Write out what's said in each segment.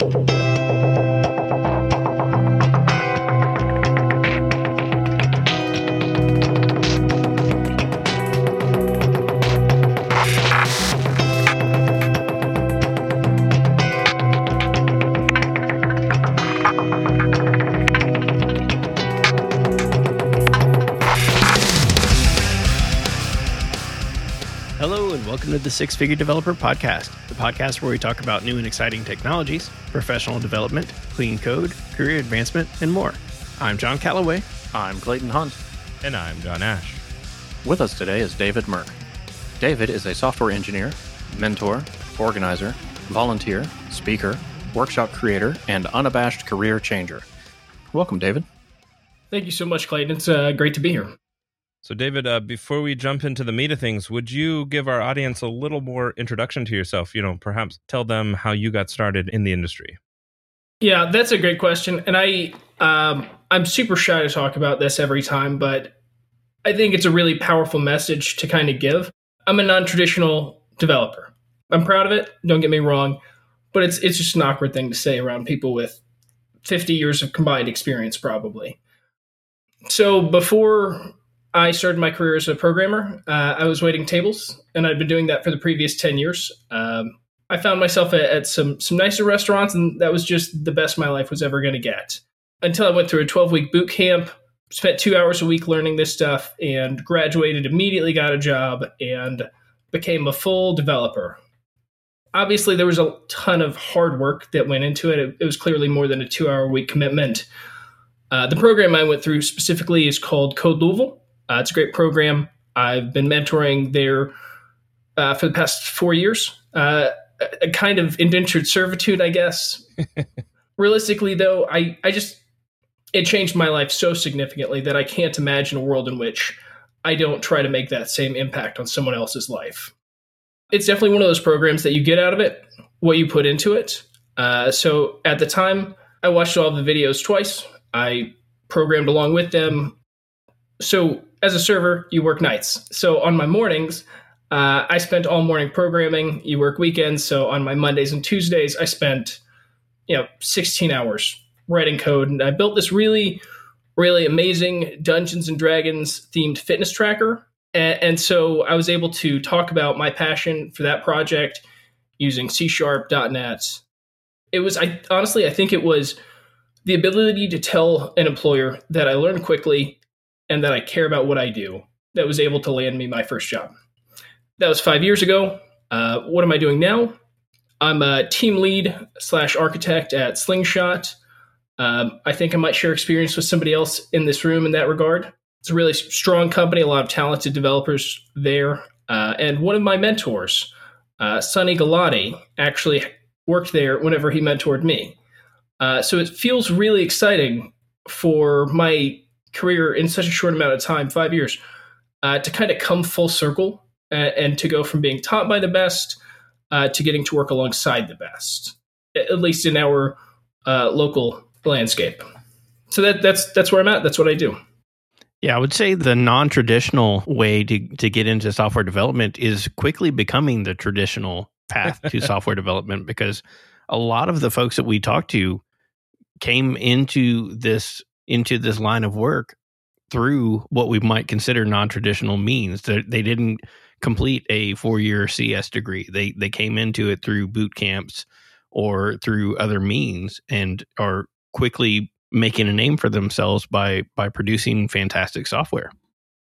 Hello, and welcome to the Six Figure Developer Podcast, the podcast where we talk about new and exciting technologies, professional development, clean code, career advancement, and more. I'm John Callaway. I'm Clayton Hunt. And I'm John Ash. With us today is David Merk. David is a software engineer, mentor, organizer, volunteer, speaker, workshop creator, and unabashed career changer. Welcome, David. Thank you so much, Clayton. It's uh, great to be here. So, David, uh, before we jump into the meat of things, would you give our audience a little more introduction to yourself? You know, perhaps tell them how you got started in the industry. Yeah, that's a great question, and I um, I'm super shy to talk about this every time, but I think it's a really powerful message to kind of give. I'm a non-traditional developer. I'm proud of it. Don't get me wrong, but it's it's just an awkward thing to say around people with 50 years of combined experience, probably. So before I started my career as a programmer. Uh, I was waiting tables, and I'd been doing that for the previous ten years. Um, I found myself at, at, some some nicer restaurants, and that was just the best my life was ever going to get. Until I went through a twelve week boot camp, spent two hours a week learning this stuff, and graduated. Immediately got a job and became a full developer. Obviously, there was a ton of hard work that went into it. It, it was clearly more than a two hour week commitment. Uh, the program I went through specifically is called Code Louisville uh, it's a great program. I've been mentoring there uh, for the past four years. Uh, a, kind of indentured servitude, I guess. Realistically, though, I, I just it changed my life so significantly that I can't imagine a world in which I don't try to make that same impact on someone else's life. It's definitely one of those programs that you get out of it what you put into it. Uh, so at the time, I watched all the videos twice. I programmed along with them. So as a server, you work nights. So on my mornings, uh, I spent all morning programming. You work weekends. So on my Mondays and Tuesdays, I spent, you know, 16 hours writing code. And I built this really, really amazing Dungeons and Dragons themed fitness tracker. And, and so I was able to talk about my passion for that project using C Sharp, .NET. It was, I honestly, I think it was the ability to tell an employer that I learned quickly and that I care about what I do that was able to land me my first job. That was five years ago. Uh, what am I doing now? I'm a team lead slash architect at Slingshot. Um, I think I might share experience with somebody else in this room in that regard. It's a really strong company, a lot of talented developers there. Uh, and one of my mentors, uh, Sunny Galati, actually worked there whenever he mentored me. Uh, so it feels really exciting for my career in such a short amount of time, five years, uh, to kind of come full circle and, and, to go from being taught by the best uh, to getting to work alongside the best, at least in our uh, local landscape. So that, that's that's where I'm at. That's what I do. Yeah, I would say the non-traditional way to to get into software development is quickly becoming the traditional path to software development because a lot of the folks that we talk to came into this into this line of work through what we might consider non-traditional means. They, didn't complete a four-year CS degree. They they came into it through boot camps or through other means and are quickly making a name for themselves by by producing fantastic software.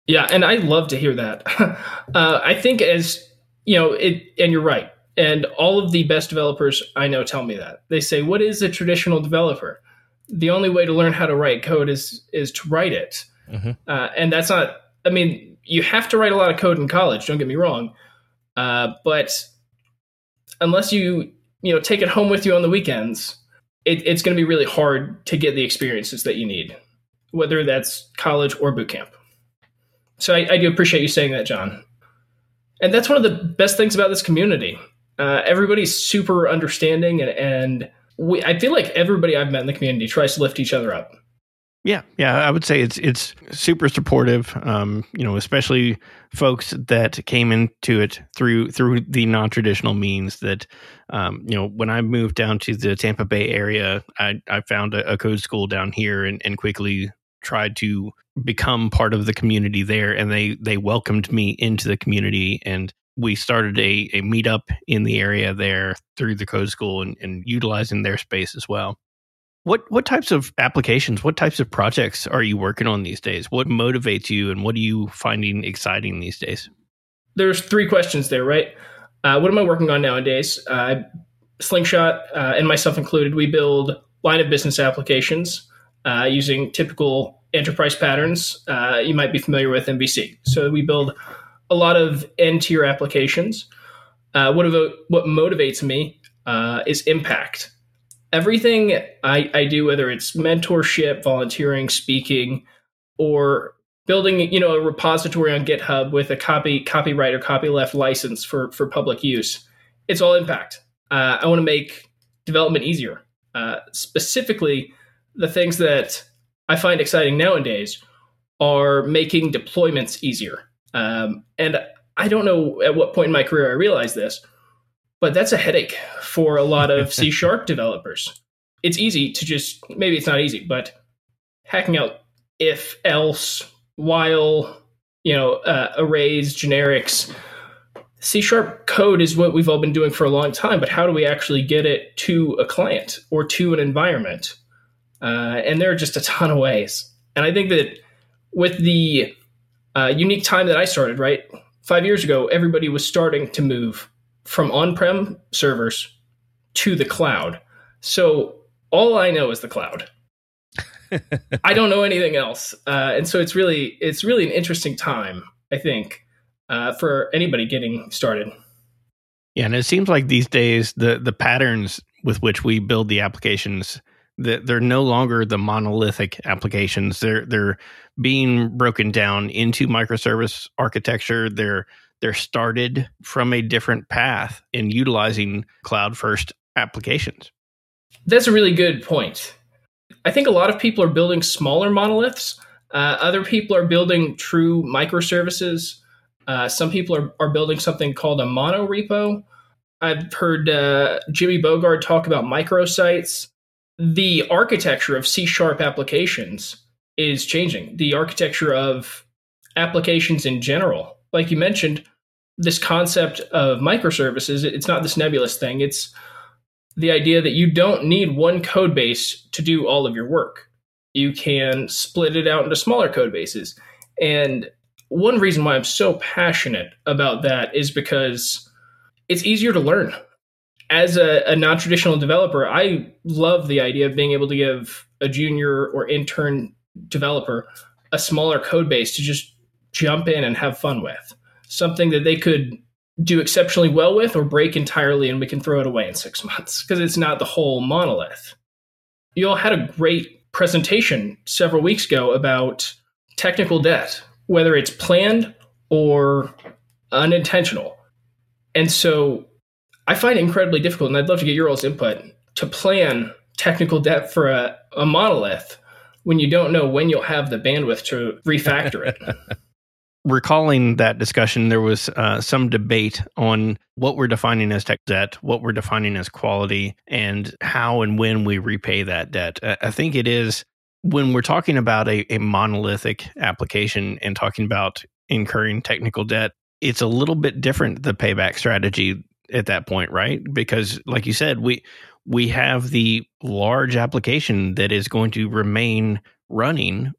Yeah, and I love to hear that. uh, I think as you know, it and you're right. And all of the best developers I know tell me that. They say, "What is a traditional developer?" The only way to learn how to write code is is to write it, mm-hmm. uh, and that's not. I mean, you have to write a lot of code in college. Don't get me wrong, uh, but unless you you know take it home with you on the weekends, it, it's going to be really hard to get the experiences that you need, whether that's college or boot camp. So I, I do appreciate you saying that, John. And that's one of the best things about this community. Uh, everybody's super understanding and, and we, I feel like everybody I've met in the community tries to lift each other up. Yeah, yeah, I would say it's it's super supportive. Um, you know, especially folks that came into it through through the non traditional means. That um, you know, when I moved down to the Tampa Bay area, I I found a, a code school down here and, and quickly tried to become part of the community there, and they they welcomed me into the community and. We started a, a meetup in the area there through the code school and, and utilizing their space as well. What what types of applications, what types of projects are you working on these days? What motivates you, and what are you finding exciting these days? There's three questions there, right? Uh, what am I working on nowadays? Uh, Slingshot uh, and myself included, we build line of business applications uh, using typical enterprise patterns. Uh, you might be familiar with MVC. So we build a lot of N-tier applications. Uh, what about what motivates me is impact everything I, I do, whether it's mentorship, volunteering, speaking, or building, you know, a repository on GitHub with a copy copyright or copyleft license for for public use, it's all impact. Uh, I want to make development easier. Uh, specifically, the things that I find exciting nowadays are making deployments easier. Um, and I don't know at what point in my career I realized this, but that's a headache for a lot of C sharp developers. It's easy to just, maybe it's not easy, but hacking out if, else, while, you know, uh, arrays, generics. C sharp code is what we've all been doing for a long time, but how do we actually get it to a client or to an environment? Uh, and there are just a ton of ways. And I think that with the uh, unique time that I started, right? Five years ago, everybody was starting to move from on-prem servers to the cloud. So all I know is the cloud. I don't know anything else, uh, and so it's really it's really an interesting time. I think uh, for anybody getting started. Yeah, and it seems like these days the the patterns with which we build the applications that they're no longer the monolithic applications. They're they're being broken down into microservice architecture. They're they're started from a different path in utilizing cloud first applications. That's a really good point. I think a lot of people are building smaller monoliths. Uh, other people are building true microservices. Uh, some people are, are building something called a mono repo. I've heard uh, Jimmy Bogard talk about microsites. The architecture of C sharp applications is changing. The architecture of applications in general, like you mentioned, this concept of microservices, it's not this nebulous thing. It's the idea that you don't need one code base to do all of your work. You can split it out into smaller code bases. And one reason why I'm so passionate about that is because it's easier to learn. As a, a non traditional developer, I love the idea of being able to give a junior or intern developer a smaller code base to just jump in and have fun with something that they could do exceptionally well with or break entirely and we can throw it away in six months because it's not the whole monolith. You all had a great presentation several weeks ago about technical debt, whether it's planned or unintentional. And so I find it incredibly difficult, and I'd love to get your all's input to plan technical debt for a, a monolith when you don't know when you'll have the bandwidth to refactor it. recalling that discussion, there was uh, some debate on what we're defining as tech debt, what we're defining as quality, and how and when we repay that debt. I think it is when we're talking about a, a monolithic application and talking about incurring technical debt, it's a little bit different the payback strategy at that point, right? Because, like you said, we we have the large application that is going to remain running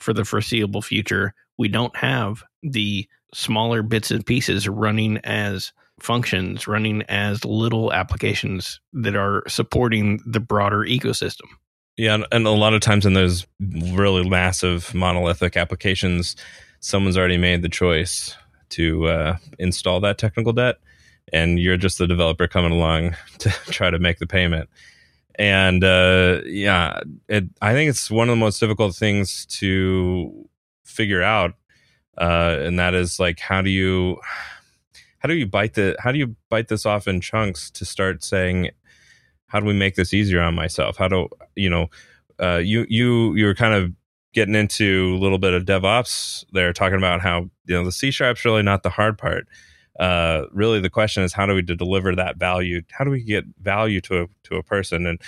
for the foreseeable future we don't have the smaller bits and pieces running as functions, running as little applications that are supporting the broader ecosystem. Yeah, and a lot of times in those really massive monolithic applications, someone's already made the choice to uh, install that technical debt, and you're just the developer coming along to try to make the payment. And uh, yeah, it, I think it's one of the most difficult things to figure out uh, and that is like how do you how do you bite the how do you bite this off in chunks to start saying how do we make this easier on myself how do you know uh, you you you're kind of getting into a little bit of DevOps, they're talking about how you know the C sharp's really not the hard part. Uh, really, the question is how do we deliver that value? How do we get value to a to a person? And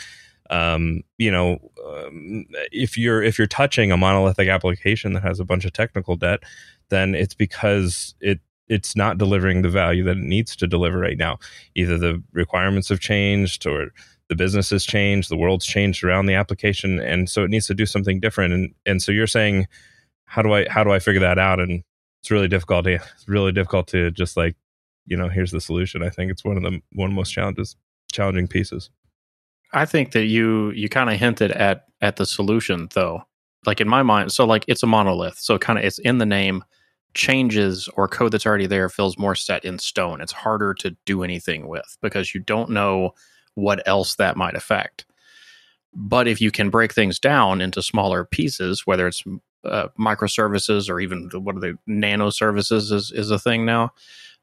um, you know, um, if you're if you're touching a monolithic application that has a bunch of technical debt, then it's because it it's not delivering the value that it needs to deliver right now. Either the requirements have changed or the business has changed, the world's changed around the application, and so it needs to do something different. And and so you're saying, how do I how do I figure that out? And it's really difficult. To, it's really difficult to just like, you know, here's the solution. I think it's one of the one of the most challenges challenging pieces. I think that you you kind of hinted at at the solution though. Like in my mind, so like it's a monolith. So kind of it's in the name changes or code that's already there feels more set in stone. It's harder to do anything with because you don't know what else that might affect. But if you can break things down into smaller pieces, whether it's uh, microservices or even what are the nano services is, is a thing now,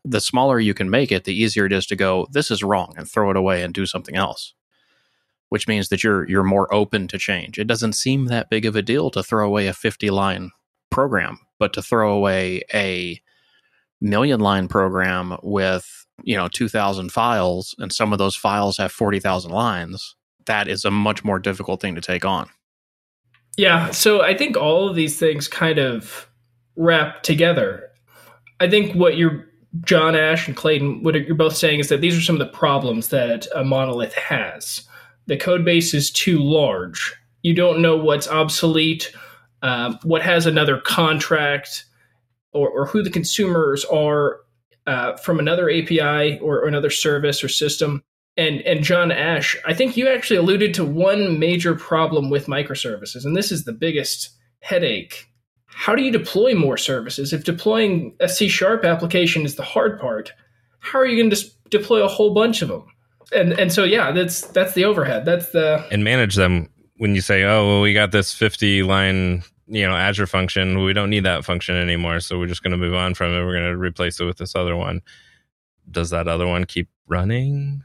the smaller you can make it, the easier it is to go, this is wrong and throw it away and do something else. Which means that you're you're more open to change. It doesn't seem that big of a deal to throw away a 50 line program, but to throw away a million line program with you know 2000 files and some of those files have 40,000 lines that is a much more difficult thing to take on yeah so i think all of these things kind of wrap together. I think what you're john ash and clayton what you're both saying is that these are some of the problems that a monolith has. The code base is too large. You don't know what's obsolete um, what has another contract or, or who the consumers are uh, from another API or, or another service or system. And, and John Ash, I think you actually alluded to one major problem with microservices, and this is the biggest headache. How do you deploy more services? If deploying a C sharp application is the hard part, how are you going to deploy a whole bunch of them? And and so yeah, that's that's the overhead. That's the and manage them when you say, oh, well, we got this 50 line, you know, Azure function, we don't need that function anymore. So we're just going to move on from it. We're going to replace it with this other one. Does that other one keep running?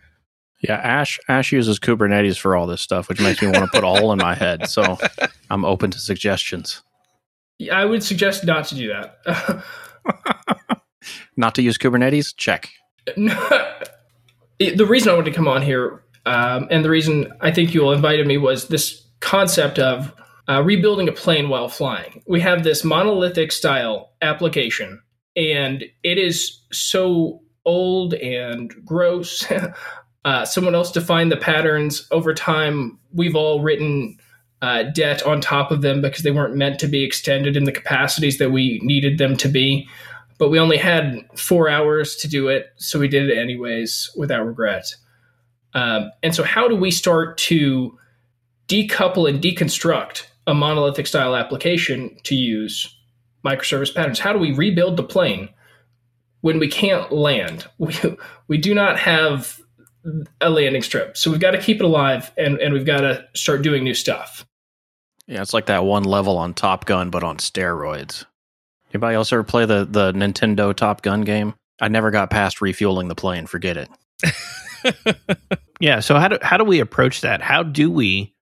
Yeah, Ash Ash uses Kubernetes for all this stuff, which makes me want to put a hole in my head. So I'm open to suggestions. I would suggest not to do that. not to use Kubernetes? Check. the reason I wanted to come on here, um, and the reason I think you all invited me was this concept of uh, rebuilding a plane while flying. We have this monolithic style application, and it is so old and gross. uh, someone else defined the patterns over time. We've all written uh, debt on top of them because they weren't meant to be extended in the capacities that we needed them to be. But we only had four hours to do it, so we did it anyways without regret. Um, and so, how do we start to decouple and deconstruct a monolithic style application to use microservice patterns? How do we rebuild the plane when we can't land? We, we do not have a landing strip. So we've got to keep it alive and, and we've got to start doing new stuff. Yeah, it's like that one level on Top Gun, but on steroids. Anybody else ever play the, the Nintendo Top Gun game? I never got past refueling the plane. Forget it. yeah. So how do how do we approach that? How do we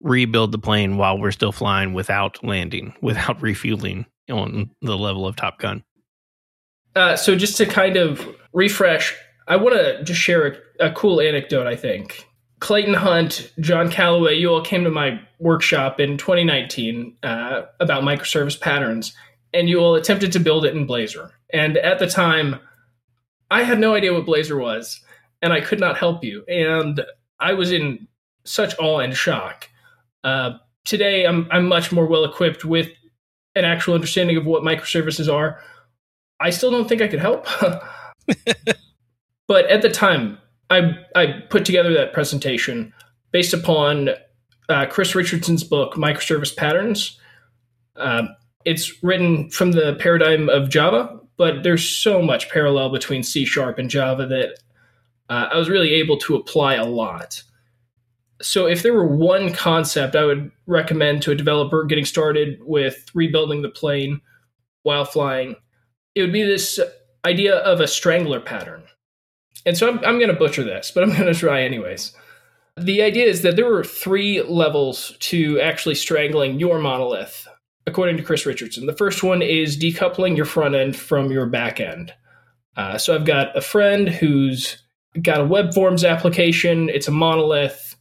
rebuild the plane while we're still flying without landing, without refueling on the level of Top Gun. Uh, so just to kind of refresh, I want to just share a, cool anecdote. I think Clayton Hunt, John Callaway, you all came to my workshop in 2019 uh, about microservice patterns, and you all attempted to build it in Blazor. And at the time, I had no idea what Blazor was, and I could not help you. And I was in such awe and shock. Uh, today, I'm I'm much more well equipped with an actual understanding of what microservices are. I still don't think I could help, but at the time, I I put together that presentation based upon uh, Chris Richardson's book, Microservice Patterns. Uh, it's written from the paradigm of Java, but there's so much parallel between C Sharp and Java that uh, I was really able to apply a lot so if there were one concept I would recommend to a developer getting started with rebuilding the plane while flying, it would be this idea of a strangler pattern. And so I'm, I'm going to butcher this, but I'm going to try anyways. The idea is that there were three levels to actually strangling your monolith. according to Chris Richardson. The first one is decoupling your front end from your back end. Uh, so I've got a friend who's got a web forms application. It's a monolith.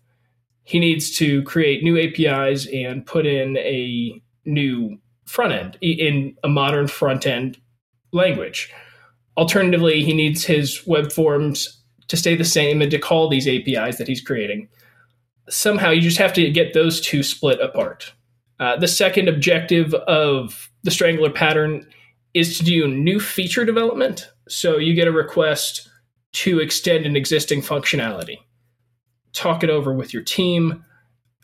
He needs to create new APIs and put in a new front end in a modern front end language. Alternatively, he needs his web forms to stay the same and to call these APIs that he's creating. Somehow, you just have to get those two split apart. Uh, the second objective of the Strangler pattern is to do new feature development. So you get a request to extend an existing functionality. Talk it over with your team.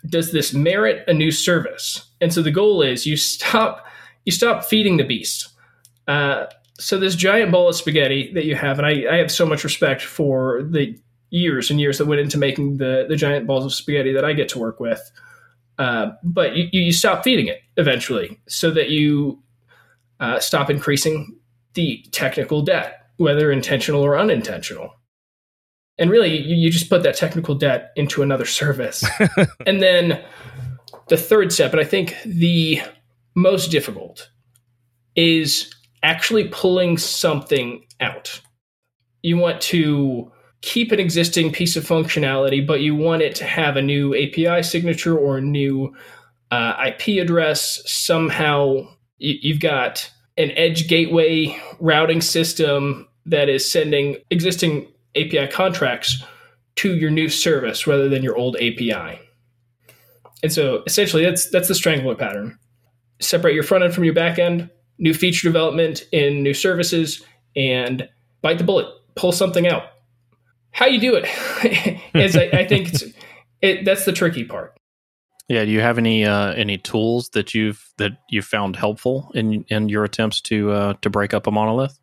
Does this merit a new service? And so the goal is you stop you stop feeding the beast. Uh, so this giant bowl of spaghetti that you have, and I, I have so much respect for the years and years that went into making the the giant balls of spaghetti that I get to work with. Uh, but you, you stop feeding it eventually, so that you uh, stop increasing the technical debt, whether intentional or unintentional. And really, you, you just put that technical debt into another service. and then the third step, and I think the most difficult, is actually pulling something out. You want to keep an existing piece of functionality, but you want it to have a new API signature or a new uh, IP address. Somehow you've got an edge gateway routing system that is sending existing API contracts to your new service rather than your old API. And so essentially that's that's the strangler pattern. Separate your front end from your back end, new feature development in new services, and bite the bullet, pull something out. How you do it is I, I think it, that's the tricky part. Yeah. Do you have any uh, any tools that you've that you found helpful in in your attempts to uh, to break up a monolith?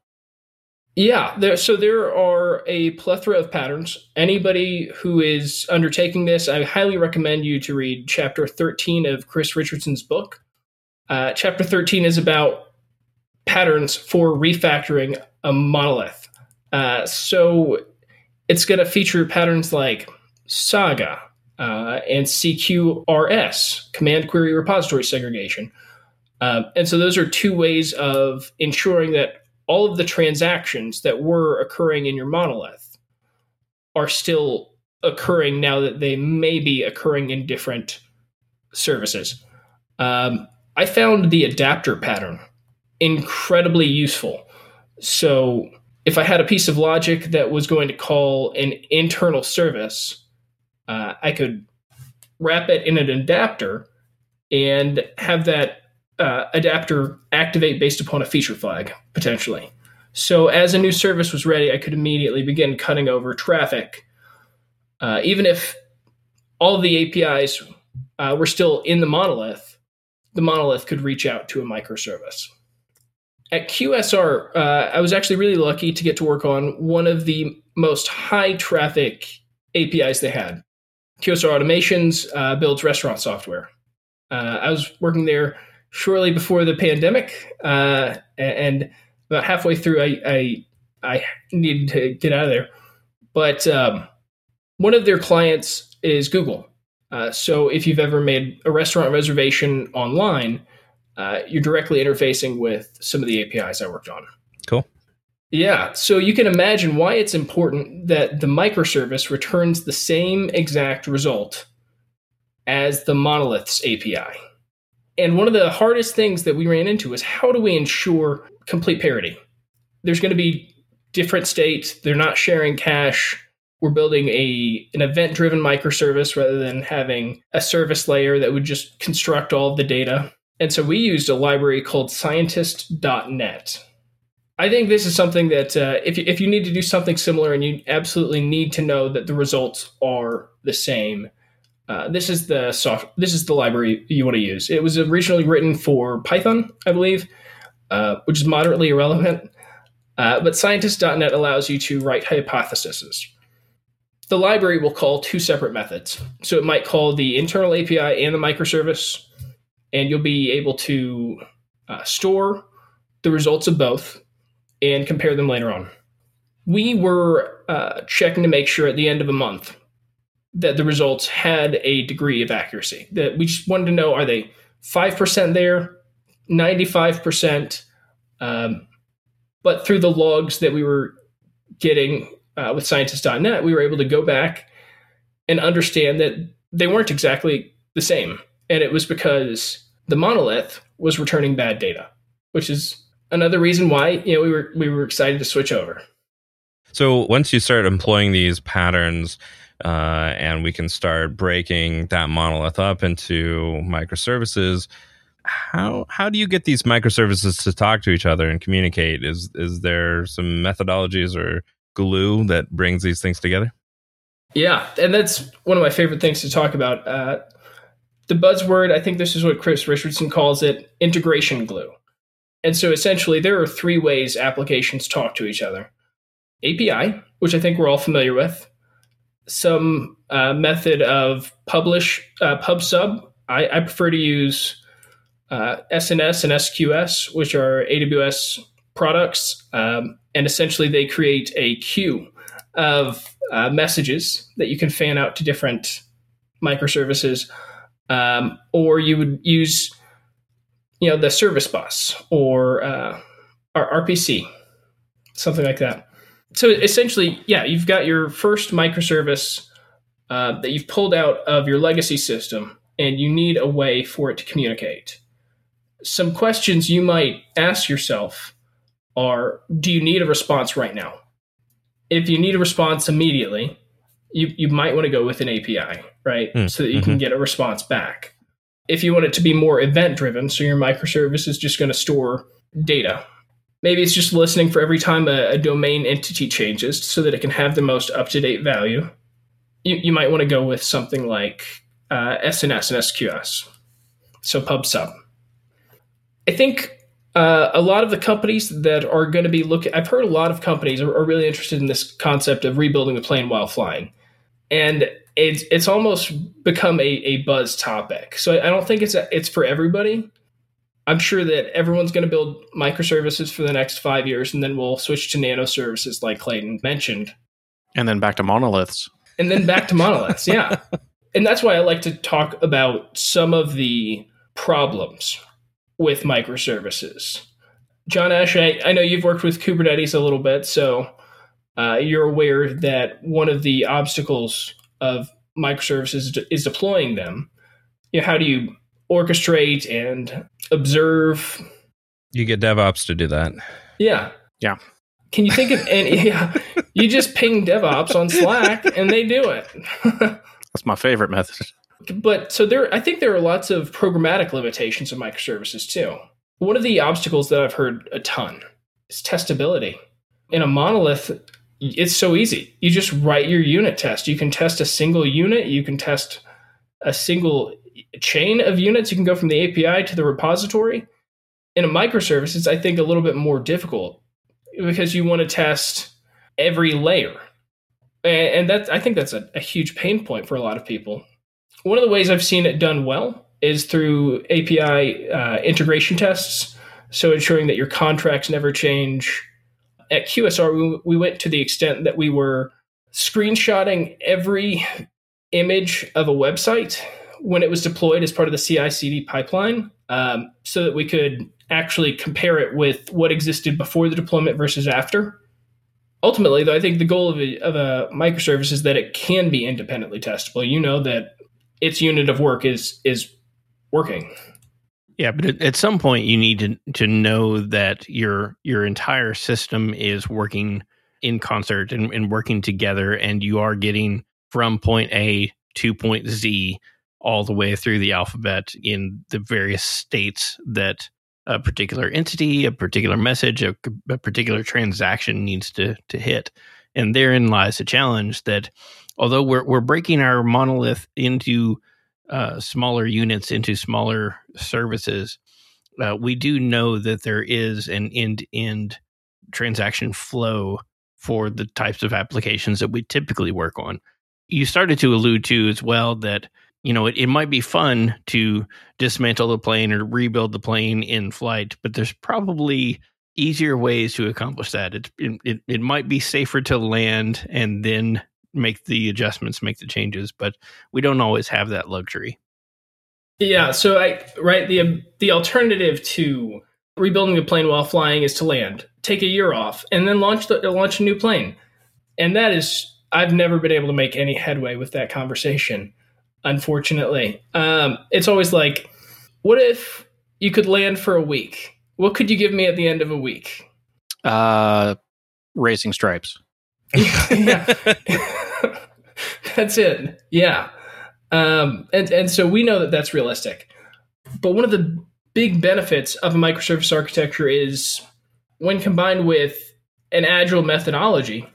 Yeah, there, so there are a plethora of patterns. Anybody who is undertaking this, I highly recommend you to read chapter 13 of Chris Richardson's book. Uh, chapter 13 is about patterns for refactoring a monolith. Uh, so it's going to feature patterns like Saga, uh, and CQRS, command query repository segregation. Um, and so those are two ways of ensuring that all of the transactions that were occurring in your monolith are still occurring now that they may be occurring in different services. Um, I found the adapter pattern incredibly useful. So if I had a piece of logic that was going to call an internal service, uh, I could wrap it in an adapter and have that uh, adapter activate based upon a feature flag potentially. So as a new service was ready, I could immediately begin cutting over traffic, uh, even if all the APIs uh, were still in the monolith. The monolith could reach out to a microservice. At QSR, uh, I was actually really lucky to get to work on one of the most high traffic APIs they had. QSR Automations uh, builds restaurant software. Uh, I was working there shortly before the pandemic, uh, and about halfway through, I, I, I needed to get out of there. But um, one of their clients is Google. Uh, so if you've ever made a restaurant reservation online, uh, you're directly interfacing with some of the APIs I worked on. Cool. Yeah, so you can imagine why it's important that the microservice returns the same exact result as the monolith's API. And one of the hardest things that we ran into is how do we ensure complete parity? There's going to be different states, they're not sharing cache. We're building a an event driven microservice rather than having a service layer that would just construct all of the data. And so we used a library called scientist.net I think this is something that uh, if you, if you need to do something similar and you absolutely need to know that the results are the same, uh, this is the soft this is the library you want to use. It was originally written for Python, I believe, uh, which is moderately irrelevant. Uh, but scientist.net allows you to write hypotheses. The library will call two separate methods. So it might call the internal API and the microservice, and you'll be able to uh, store the results of both and compare them later on. We were uh, checking to make sure at the end of a month that the results had a degree of accuracy. That we just wanted to know are they 5% there, 95%. Um, but through the logs that we were getting uh, with scientist.net, we were able to go back and understand that they weren't exactly the same. And it was because the monolith was returning bad data, which is another reason why you know we were we were excited to switch over. So once you start employing these patterns, uh, and we can start breaking that monolith up into microservices, how how do you get these microservices to talk to each other and communicate? Is is there some methodologies or glue that brings these things together? Yeah, and that's one of my favorite things to talk about. Uh, the buzzword, I think this is what Chris Richardson calls it, integration glue. And so essentially, there are three ways applications talk to each other API, which I think we're all familiar with, some uh, method of publish, uh, pub sub. I, I prefer to use uh, SNS and SQS, which are AWS products. Um, and essentially, they create a queue of uh, messages that you can fan out to different microservices. Um, or you would use, you know, the service bus or uh, RPC, something like that. So essentially, yeah, you've got your first microservice uh, that you've pulled out of your legacy system, and you need a way for it to communicate some questions you might ask yourself are do you need a response right now? If you need a response immediately, you, you might want to go with an API, right? Mm, so that you mm-hmm. can get a response back. If you want it to be more event driven, so your microservice is just going to store data. Maybe it's just listening for every time a, a domain entity changes so that it can have the most up to date value. You, you might want to go with something like uh, SNS and SQS, so pub sub. I think uh, a lot of the companies that are going to be looking, I've heard a lot of companies are, are, really interested in this concept of rebuilding the plane while flying. And it's, it's almost become a, a buzz topic. So I don't think it's, a, it's for everybody. I'm sure that everyone's going to build microservices for the next five years, and then we'll switch to nano services like Clayton mentioned. And then back to monoliths. And then back to monoliths, yeah. And that's why I like to talk about some of the problems with microservices. John Ash, I, I know you've worked with Kubernetes a little bit, so uh, you're aware that one of the obstacles of microservices is deploying them. You know, how do you orchestrate and observe? You get DevOps to do that. Yeah. Yeah. Can you think of any? Yeah, you just ping DevOps on Slack and they do it. That's my favorite method but so there, I think there are lots of programmatic limitations of microservices too. One of the obstacles that I've heard a ton is testability. In a monolith, it's so easy. You just write your unit test. You can test a single unit. You can test a single chain of units. You can go from the API to the repository. In a microservice, it's I think a little bit more difficult because you want to test every layer, and that I think that's a, a huge pain point for a lot of people one of the ways I've seen it done well is through API uh, integration tests. So ensuring that your contracts never change. At QSR, we, we went to the extent that we were screenshotting every image of a website when it was deployed as part of the CI CD pipeline um, so that we could actually compare it with what existed before the deployment versus after. Ultimately, though, I think the goal of a, of a microservice is that it can be independently testable. You know that its unit of work is is working. Yeah, but at some point you need to to know that your your entire system is working in concert and, and working together, and you are getting from point A to point Z all the way through the alphabet in the various states that a particular entity, a particular message, a, a particular transaction needs to to hit. And therein lies the challenge that although we're we're breaking our monolith into uh, smaller units into smaller services, uh, we do know that there is an end-to-end transaction flow for the types of applications that we typically work on. You started to allude to as well that you know it, it might be fun to dismantle the plane or rebuild the plane in flight, but there's probably easier ways to accomplish that. It, it it might be safer to land and then make the adjustments, make the changes, but we don't always have that luxury. Yeah, so I right the the alternative to rebuilding a plane while flying is to land, take a year off, and then launch the launch a new plane. And that is I've never been able to make any headway with that conversation, unfortunately. Um, it's always like, what if you could land for a week? What could you give me at the end of a week? Uh, racing stripes. yeah. that's it. Yeah. Um, and, and so we know that that's realistic. But one of the big benefits of a microservice architecture is when combined with an agile methodology,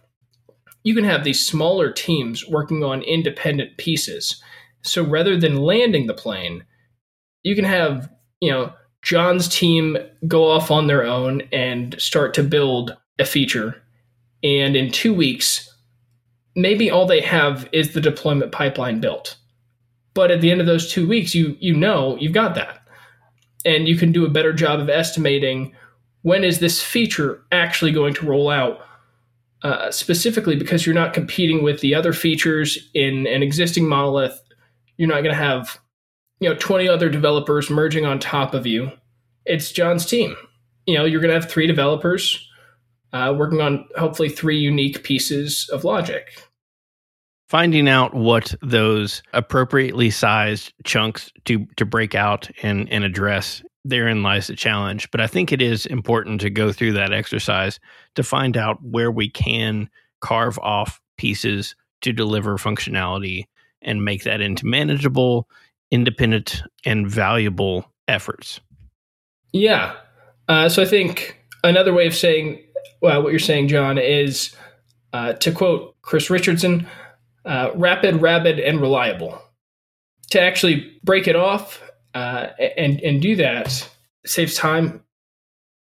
you can have these smaller teams working on independent pieces. So rather than landing the plane, you can have, you know, John's team go off on their own and start to build a feature. And in two weeks, maybe all they have is the deployment pipeline built. But at the end of those two weeks, you you know you've got that, and you can do a better job of estimating when is this feature actually going to roll out. Uh, specifically because you're not competing with the other features in an existing monolith, you're not going to have you know 20 other developers merging on top of you. It's John's team. You know you're going to have three developers uh, working on hopefully three unique pieces of logic. Finding out what those appropriately sized chunks to to break out and and address therein lies the challenge. But i think it is important to go through that exercise to find out where we can carve off pieces to deliver functionality and make that into manageable independent and valuable efforts. Yeah. Uh, so i think another way of saying well, what you're saying john is uh, to quote chris richardson uh, rapid, rabid, and reliable. To actually break it off uh, and and do that saves time.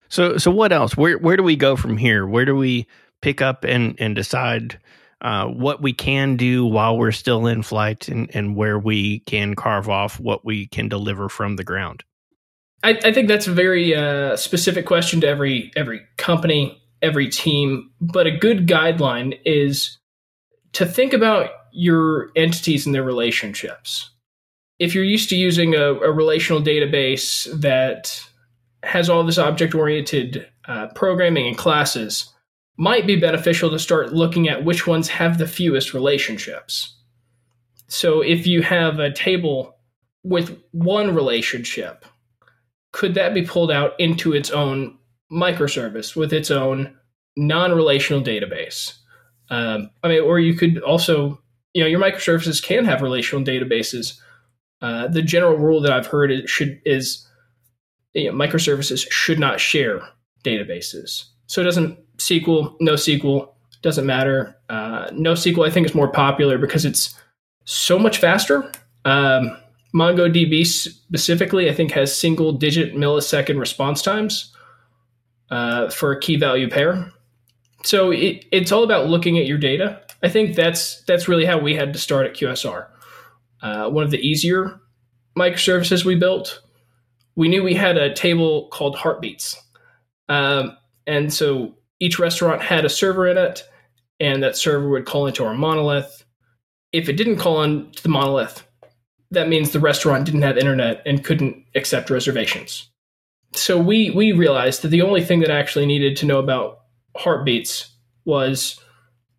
So so what else? Where where do we go from here? Where do we pick up and and decide uh, what we can do while we're still in flight, and and where we can carve off what we can deliver from the ground? I, I think that's a very uh, specific question to every every company, every team. But a good guideline is to think about your entities and their relationships. If you're used to using a, a relational database that has all this object oriented uh, programming and classes, might be beneficial to start looking at which ones have the fewest relationships. So if you have a table with one relationship, could that be pulled out into its own microservice with its own non relational database? Um, I mean, or you could also, you know, your microservices can have relational databases. Uh, the general rule that I've heard is should is you know, microservices should not share databases. So it doesn't SQL, NoSQL doesn't matter. Uh, NoSQL I think is more popular because it's so much faster. Um, MongoDB specifically, I think, has single digit millisecond response times uh, for a key value pair so it, it's all about looking at your data. I think that's that's really how we had to start at QSR. Uh, one of the easier microservices we built, we knew we had a table called heartbeats, um, and so each restaurant had a server in it, and that server would call into our monolith. If it didn't call into the monolith, that means the restaurant didn't have internet and couldn't accept reservations. So we we realized that the only thing that I actually needed to know about heartbeats was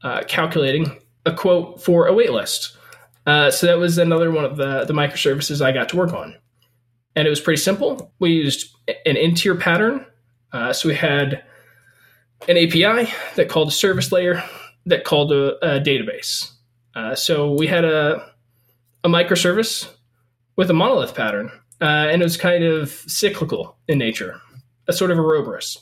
uh, calculating a quote for a waitlist. Uh, so that was another one of the, the microservices I got to work on. And it was pretty simple. We used an N-tier pattern. Uh, so we had an API that called a service layer that called a, a database. Uh, so we had a, a microservice with a monolith pattern. Uh, and it was kind of cyclical in nature, a sort of Ouroboros.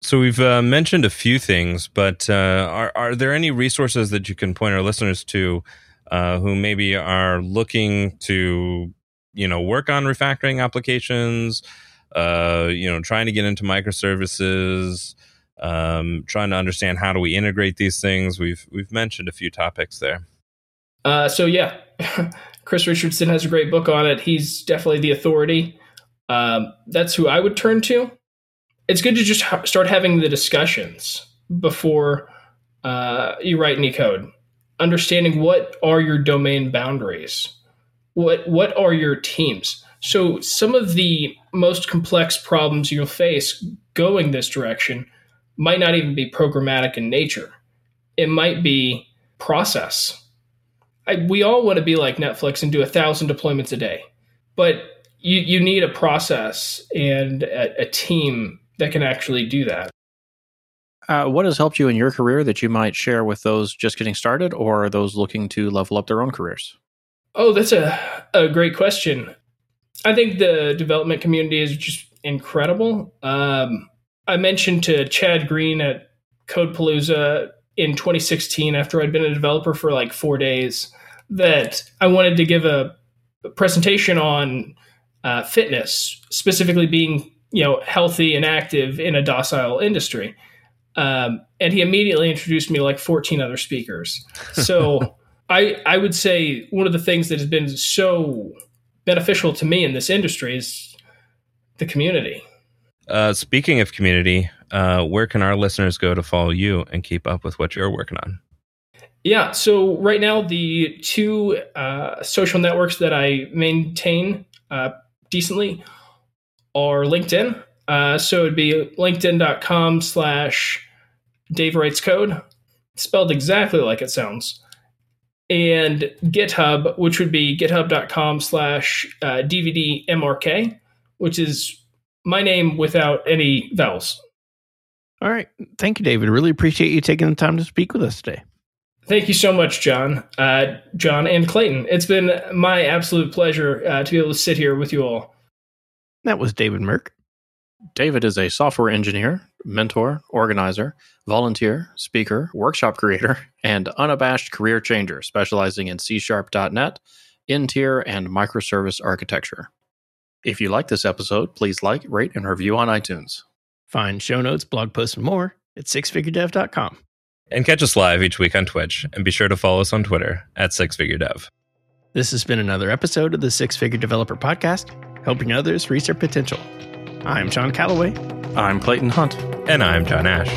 So we've uh, mentioned a few things, but uh, are are there any resources that you can point our listeners to uh, who maybe are looking to you know work on refactoring applications, uh, you know, trying to get into microservices, um, trying to understand how do we integrate these things? We've we've mentioned a few topics there. Uh, so yeah, Chris Richardson has a great book on it. He's definitely the authority. Um, that's who I would turn to it's good to just ha- start having the discussions before uh, you write any code. Understanding what are your domain boundaries. what what are your teams? So some of the most complex problems you'll face going this direction might not even be programmatic in nature. It might be process. I, we all want to be like Netflix and do a thousand deployments a day, but you you need a process and a, a team that can actually do that. Uh, what has helped you in your career that you might share with those just getting started or those looking to level up their own careers? Oh, that's a, a great question. I think the development community is just incredible. Um, I mentioned to Chad Green at CodePaLOUsa in 2016, after I'd been a developer for like four days, that I wanted to give a presentation on uh, fitness, specifically being you know healthy and active in a docile industry. Um, and he immediately introduced me to like 14 other speakers. So I I would say one of the things that has been so beneficial to me in this industry is the community. Uh, speaking of community, uh, where can our listeners go to follow you and keep up with what you're working on? Yeah, so right now the two uh, social networks that I maintain uh, decently are LinkedIn. Uh, so it'd be linkedin.com slash Dave Writes Code, spelled exactly like it sounds and GitHub, which would be github.com slash uh, DVDMRK, which is my name without any vowels. All right. Thank you, David. Really appreciate you taking the time to speak with us today. Thank you so much, John, uh, John and Clayton. It's been my absolute pleasure uh, to be able to sit here with you all. That was David Merk. David is a software engineer, mentor, organizer, volunteer, speaker, workshop creator, and unabashed career changer, specializing in C Sharp.net, N-tier, and microservice architecture. If you like this episode, please like, rate, and review on iTunes. Find show notes, blog posts, and more at sixfiguredev.com. And catch us live each week on Twitch, and be sure to follow us on Twitter at sixfiguredev. This has been another episode of the Six Figure Developer Podcast, helping others reach their potential. I'm John Callaway. I'm Clayton Hunt. And I'm John Ash.